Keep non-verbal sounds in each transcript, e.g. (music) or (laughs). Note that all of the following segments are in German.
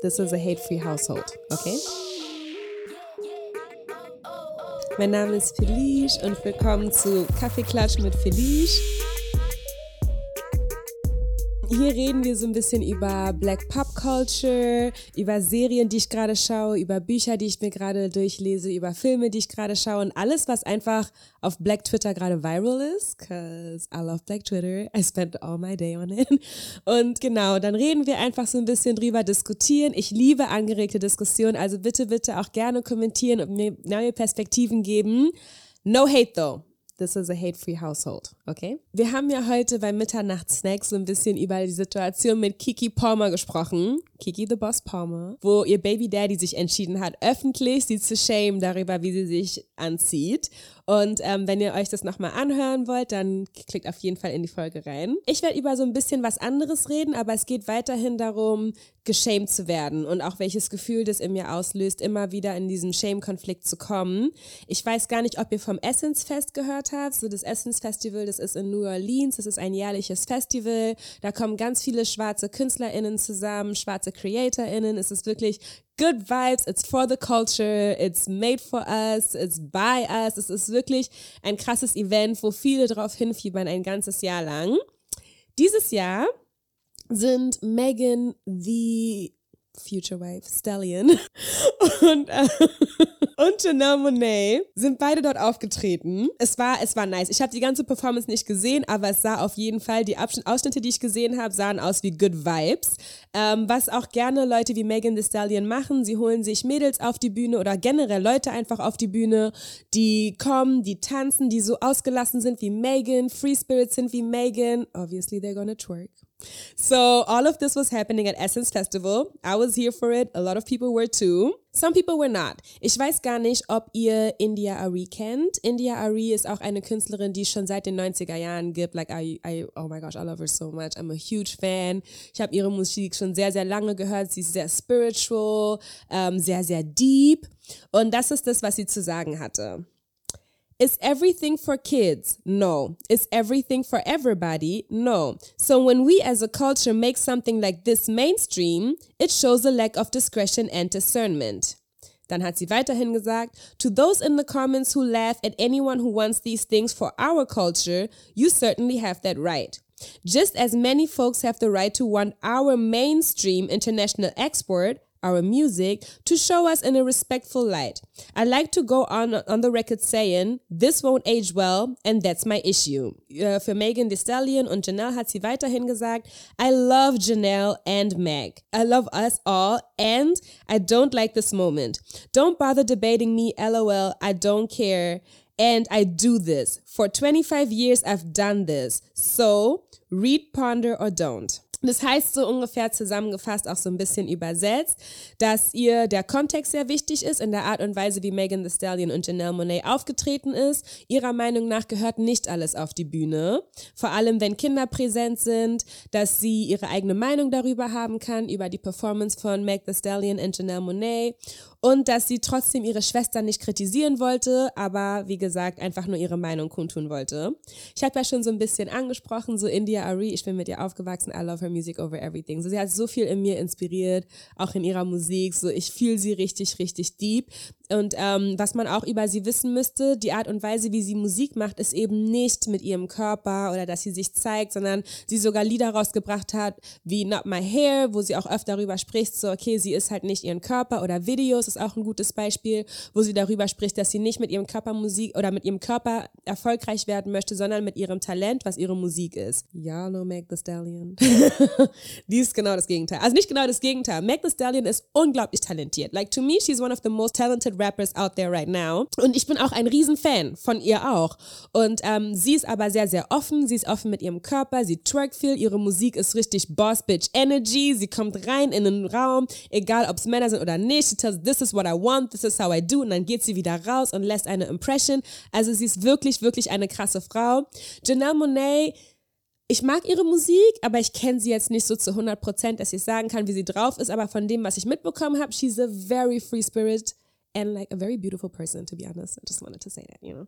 This is a hate-free household, okay? Mein Name ist Felice und willkommen zu Kaffeeklatsch mit Felice. Hier reden wir so ein bisschen über Black Pop Culture, über Serien, die ich gerade schaue, über Bücher, die ich mir gerade durchlese, über Filme, die ich gerade schaue und alles, was einfach auf Black Twitter gerade viral ist, cause I love Black Twitter. I spent all my day on it. Und genau, dann reden wir einfach so ein bisschen drüber, diskutieren. Ich liebe angeregte Diskussionen, also bitte, bitte auch gerne kommentieren und mir neue Perspektiven geben. No hate though. This is a hate-free household, okay? Wir haben ja heute beim Mitternachtssnack so ein bisschen über die Situation mit Kiki Palmer gesprochen. Kiki the Boss Palmer, wo ihr Baby Daddy sich entschieden hat, öffentlich sie zu shame darüber, wie sie sich anzieht. Und ähm, wenn ihr euch das nochmal anhören wollt, dann klickt auf jeden Fall in die Folge rein. Ich werde über so ein bisschen was anderes reden, aber es geht weiterhin darum, geschämt zu werden und auch welches Gefühl das in mir auslöst, immer wieder in diesen Shame-Konflikt zu kommen. Ich weiß gar nicht, ob ihr vom Essence Fest gehört habt. So das Essence Festival, das ist in New Orleans, das ist ein jährliches Festival. Da kommen ganz viele schwarze KünstlerInnen zusammen, schwarze CreatorInnen. Es ist wirklich good vibes, it's for the culture, it's made for us, it's by us. Es ist wirklich ein krasses Event, wo viele drauf hinfiebern ein ganzes Jahr lang. Dieses Jahr sind Megan the Future Wife Stallion (laughs) und, äh, und Janelle Monet sind beide dort aufgetreten. Es war, es war nice. Ich habe die ganze Performance nicht gesehen, aber es sah auf jeden Fall, die Ausschnitte, die ich gesehen habe, sahen aus wie Good Vibes. Ähm, was auch gerne Leute wie Megan Thee Stallion machen, sie holen sich Mädels auf die Bühne oder generell Leute einfach auf die Bühne, die kommen, die tanzen, die so ausgelassen sind wie Megan, Free Spirits sind wie Megan. Obviously they're gonna twerk. So all of this was happening at Essence Festival. I was here for it. A lot of people were too. Some people were not. Ich weiß gar nicht, ob ihr India Ari kennt. India Ari ist auch eine Künstlerin, die es schon seit den 90er Jahren gibt. Like I, I, oh my gosh, I love her so much. I'm a huge fan. Ich habe ihre Musik schon sehr, sehr lange gehört. Sie ist sehr spiritual, ähm, sehr, sehr deep. Und das ist das, was sie zu sagen hatte. Is everything for kids? No. Is everything for everybody? No. So when we as a culture make something like this mainstream, it shows a lack of discretion and discernment. Dann hat sie weiterhin gesagt, to those in the comments who laugh at anyone who wants these things for our culture, you certainly have that right. Just as many folks have the right to want our mainstream international export, our music to show us in a respectful light. I like to go on on the record saying, this won't age well and that's my issue. Uh, für Megan Thee Stallion und Janelle hat sie weiterhin gesagt, I love Janelle and Meg. I love us all and I don't like this moment. Don't bother debating me, lol, I don't care. And I do this. For 25 years I've done this. So read, ponder or don't. Das heißt so ungefähr zusammengefasst auch so ein bisschen übersetzt, dass ihr der Kontext sehr wichtig ist in der Art und Weise, wie Megan Thee Stallion und Janelle Monet aufgetreten ist. Ihrer Meinung nach gehört nicht alles auf die Bühne. Vor allem, wenn Kinder präsent sind, dass sie ihre eigene Meinung darüber haben kann, über die Performance von Meg Thee Stallion und Janelle Monet und dass sie trotzdem ihre Schwester nicht kritisieren wollte, aber wie gesagt, einfach nur ihre Meinung kundtun wollte. Ich habe ja schon so ein bisschen angesprochen, so India Ari, ich bin mit ihr aufgewachsen, I love her music over everything. So, sie hat so viel in mir inspiriert, auch in ihrer Musik, so ich fühle sie richtig, richtig deep. Und ähm, was man auch über sie wissen müsste, die Art und Weise, wie sie Musik macht, ist eben nicht mit ihrem Körper oder dass sie sich zeigt, sondern sie sogar Lieder rausgebracht hat, wie Not My Hair, wo sie auch öfter darüber spricht, so okay, sie ist halt nicht ihren Körper oder Videos ist auch ein gutes Beispiel, wo sie darüber spricht, dass sie nicht mit ihrem Körper Musik oder mit ihrem Körper erfolgreich werden möchte, sondern mit ihrem Talent, was ihre Musik ist. Ja, no Meg the Stallion. (laughs) die ist genau das Gegenteil. Also nicht genau das Gegenteil. Meg the Stallion ist unglaublich talentiert. Like to me, she's one of the most talented rappers out there right now. Und ich bin auch ein Riesenfan von ihr auch. Und ähm, sie ist aber sehr, sehr offen. Sie ist offen mit ihrem Körper. Sie twerk viel. Ihre Musik ist richtig Boss Bitch Energy. Sie kommt rein in den Raum, egal ob es Männer sind oder nicht. She tells, this is what I want, this is how I do. Und dann geht sie wieder raus und lässt eine Impression. Also sie ist wirklich, wirklich eine krasse Frau. Janelle Monet ich mag ihre Musik, aber ich kenne sie jetzt nicht so zu 100 Prozent, dass ich sagen kann, wie sie drauf ist. Aber von dem, was ich mitbekommen habe, she's a very free spirit and like a very beautiful person, to be honest. I just wanted to say that, you know,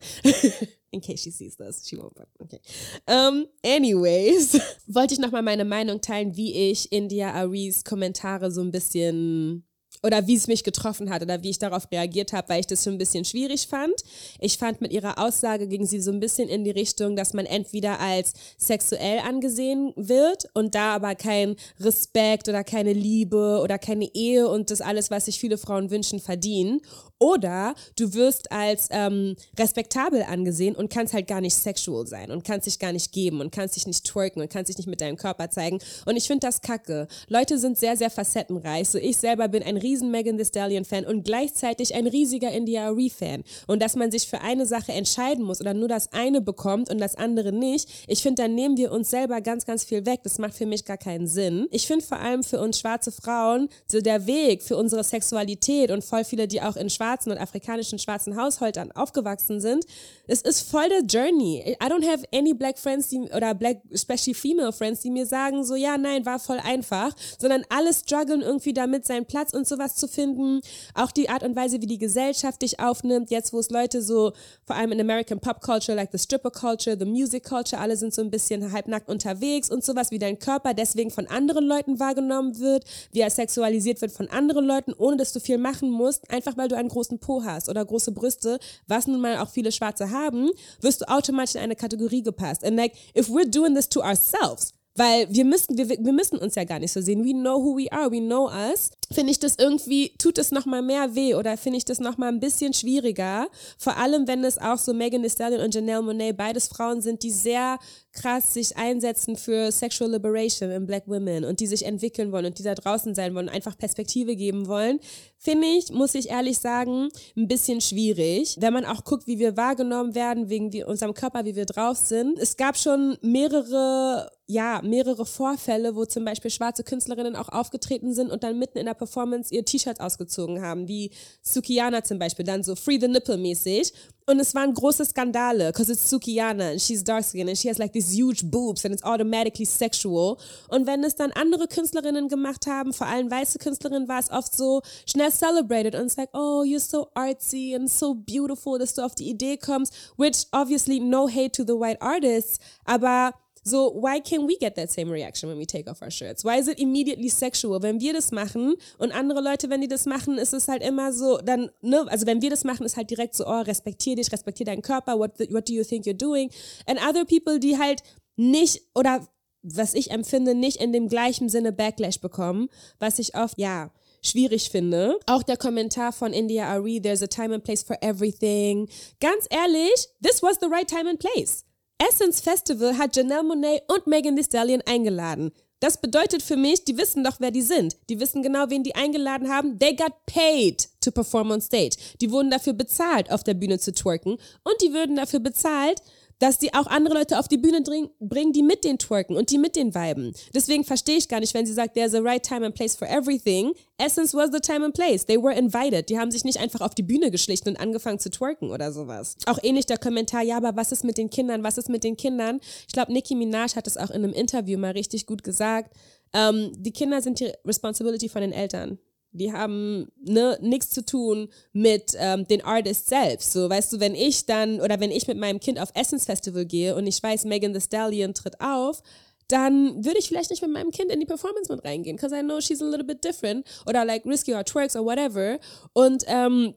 (laughs) in case she sees this, she won't. But okay. Um, anyways, (laughs) wollte ich nochmal meine Meinung teilen, wie ich India Aries Kommentare so ein bisschen oder wie es mich getroffen hat oder wie ich darauf reagiert habe, weil ich das schon ein bisschen schwierig fand. Ich fand mit ihrer Aussage ging sie so ein bisschen in die Richtung, dass man entweder als sexuell angesehen wird und da aber kein Respekt oder keine Liebe oder keine Ehe und das alles, was sich viele Frauen wünschen, verdienen oder du wirst als ähm, respektabel angesehen und kannst halt gar nicht sexual sein und kannst dich gar nicht geben und kannst dich nicht twerken und kannst dich nicht mit deinem Körper zeigen. Und ich finde das kacke. Leute sind sehr, sehr facettenreich. So ich selber bin ein riesen Megan Thee Stallion Fan und gleichzeitig ein riesiger India Arie Fan. Und dass man sich für eine Sache entscheiden muss oder nur das eine bekommt und das andere nicht, ich finde, dann nehmen wir uns selber ganz, ganz viel weg. Das macht für mich gar keinen Sinn. Ich finde vor allem für uns schwarze Frauen so der Weg für unsere Sexualität und voll viele, die auch in schwarzen und afrikanischen schwarzen Haushaltern aufgewachsen sind, es ist voll der Journey. I don't have any black friends die, oder black, especially female friends, die mir sagen so, ja, nein, war voll einfach, sondern alle strugglen irgendwie damit, seinen Platz und sowas zu finden. Auch die Art und Weise, wie die Gesellschaft dich aufnimmt, jetzt wo es Leute so, vor allem in American Pop Culture, like the Stripper Culture, the Music Culture, alle sind so ein bisschen halbnackt unterwegs und sowas, wie dein Körper deswegen von anderen Leuten wahrgenommen wird, wie er sexualisiert wird von anderen Leuten, ohne dass du viel machen musst, einfach weil du einen großen Po hast oder große Brüste, was nun mal auch viele Schwarze haben, wirst du automatisch in eine Kategorie gepasst. And like, if we're doing this to ourselves, weil wir müssen, wir, wir müssen uns ja gar nicht so sehen. We know who we are, we know us. Finde ich das irgendwie, tut es nochmal mehr weh oder finde ich das nochmal ein bisschen schwieriger. Vor allem, wenn es auch so Megan Thee Stallion und Janelle Monet beides Frauen sind, die sehr krass sich einsetzen für Sexual Liberation in Black Women und die sich entwickeln wollen und die da draußen sein wollen, einfach Perspektive geben wollen, finde ich, muss ich ehrlich sagen, ein bisschen schwierig. Wenn man auch guckt, wie wir wahrgenommen werden, wegen unserem Körper, wie wir drauf sind. Es gab schon mehrere ja, mehrere Vorfälle, wo zum Beispiel schwarze Künstlerinnen auch aufgetreten sind und dann mitten in der Performance ihr T-Shirt ausgezogen haben, wie Sukiyana zum Beispiel, dann so Free the Nipple mäßig. Und es waren große Skandale, because it's Sukiyana and she's dark skin and she has like these huge boobs and it's automatically sexual. Und wenn es dann andere Künstlerinnen gemacht haben, vor allem weiße Künstlerinnen, war es oft so schnell celebrated und es like, oh, you're so artsy and so beautiful, dass du auf die Idee kommst, which obviously no hate to the white artists, aber so, why can't we get that same reaction when we take off our shirts? Why is it immediately sexual? Wenn wir das machen und andere Leute, wenn die das machen, ist es halt immer so, dann, ne, also wenn wir das machen, ist halt direkt so, oh, respektier dich, respektier deinen Körper, what, the, what do you think you're doing? And other people, die halt nicht oder was ich empfinde, nicht in dem gleichen Sinne Backlash bekommen, was ich oft, ja, schwierig finde. Auch der Kommentar von India Ari, there's a time and place for everything. Ganz ehrlich, this was the right time and place. Essence Festival hat Janelle Monet und Megan Thee Stallion eingeladen. Das bedeutet für mich, die wissen doch, wer die sind. Die wissen genau, wen die eingeladen haben. They got paid to perform on stage. Die wurden dafür bezahlt, auf der Bühne zu twerken. Und die würden dafür bezahlt, dass die auch andere Leute auf die Bühne bringen, die mit den twerken und die mit den viben. Deswegen verstehe ich gar nicht, wenn sie sagt, there's a right time and place for everything. Essence was the time and place. They were invited. Die haben sich nicht einfach auf die Bühne geschlichen und angefangen zu twerken oder sowas. Auch ähnlich der Kommentar, ja, aber was ist mit den Kindern? Was ist mit den Kindern? Ich glaube, Nicki Minaj hat es auch in einem Interview mal richtig gut gesagt. Ähm, die Kinder sind die Responsibility von den Eltern. Die haben ne, nichts zu tun mit ähm, den Artists selbst. So, weißt du, wenn ich dann oder wenn ich mit meinem Kind auf Essence Festival gehe und ich weiß, Megan Thee Stallion tritt auf, dann würde ich vielleicht nicht mit meinem Kind in die Performance mit reingehen, because I know she's a little bit different oder like risky or twerks or whatever. Und ähm,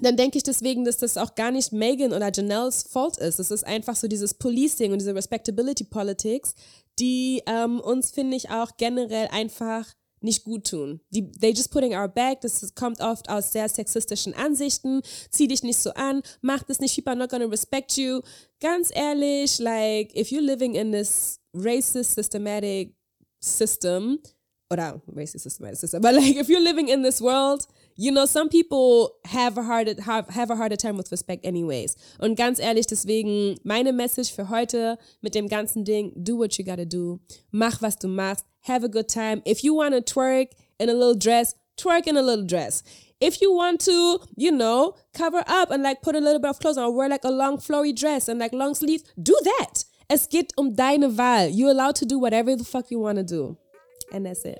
dann denke ich deswegen, dass das auch gar nicht Megan oder Janelles Fault ist. Es ist einfach so dieses Policing und diese Respectability Politics, die ähm, uns, finde ich, auch generell einfach nicht gut tun. Die, they just putting our back, das kommt oft aus sehr sexistischen Ansichten, zieh dich nicht so an, mach das nicht, people are not gonna respect you. Ganz ehrlich, like, if you're living in this racist, systematic system, oder racist, systematic system, but like, if you're living in this world, you know, some people have a hard have, have a harder time with respect anyways. Und ganz ehrlich, deswegen meine Message für heute mit dem ganzen Ding, do what you gotta do. Mach, was du machst. Have a good time. If you want to twerk in a little dress, twerk in a little dress. If you want to, you know, cover up and like put a little bit of clothes on wear like a long flowy dress and like long sleeves, do that. Es geht um deine Wahl. You're allowed to do whatever the fuck you want to do. And that's it.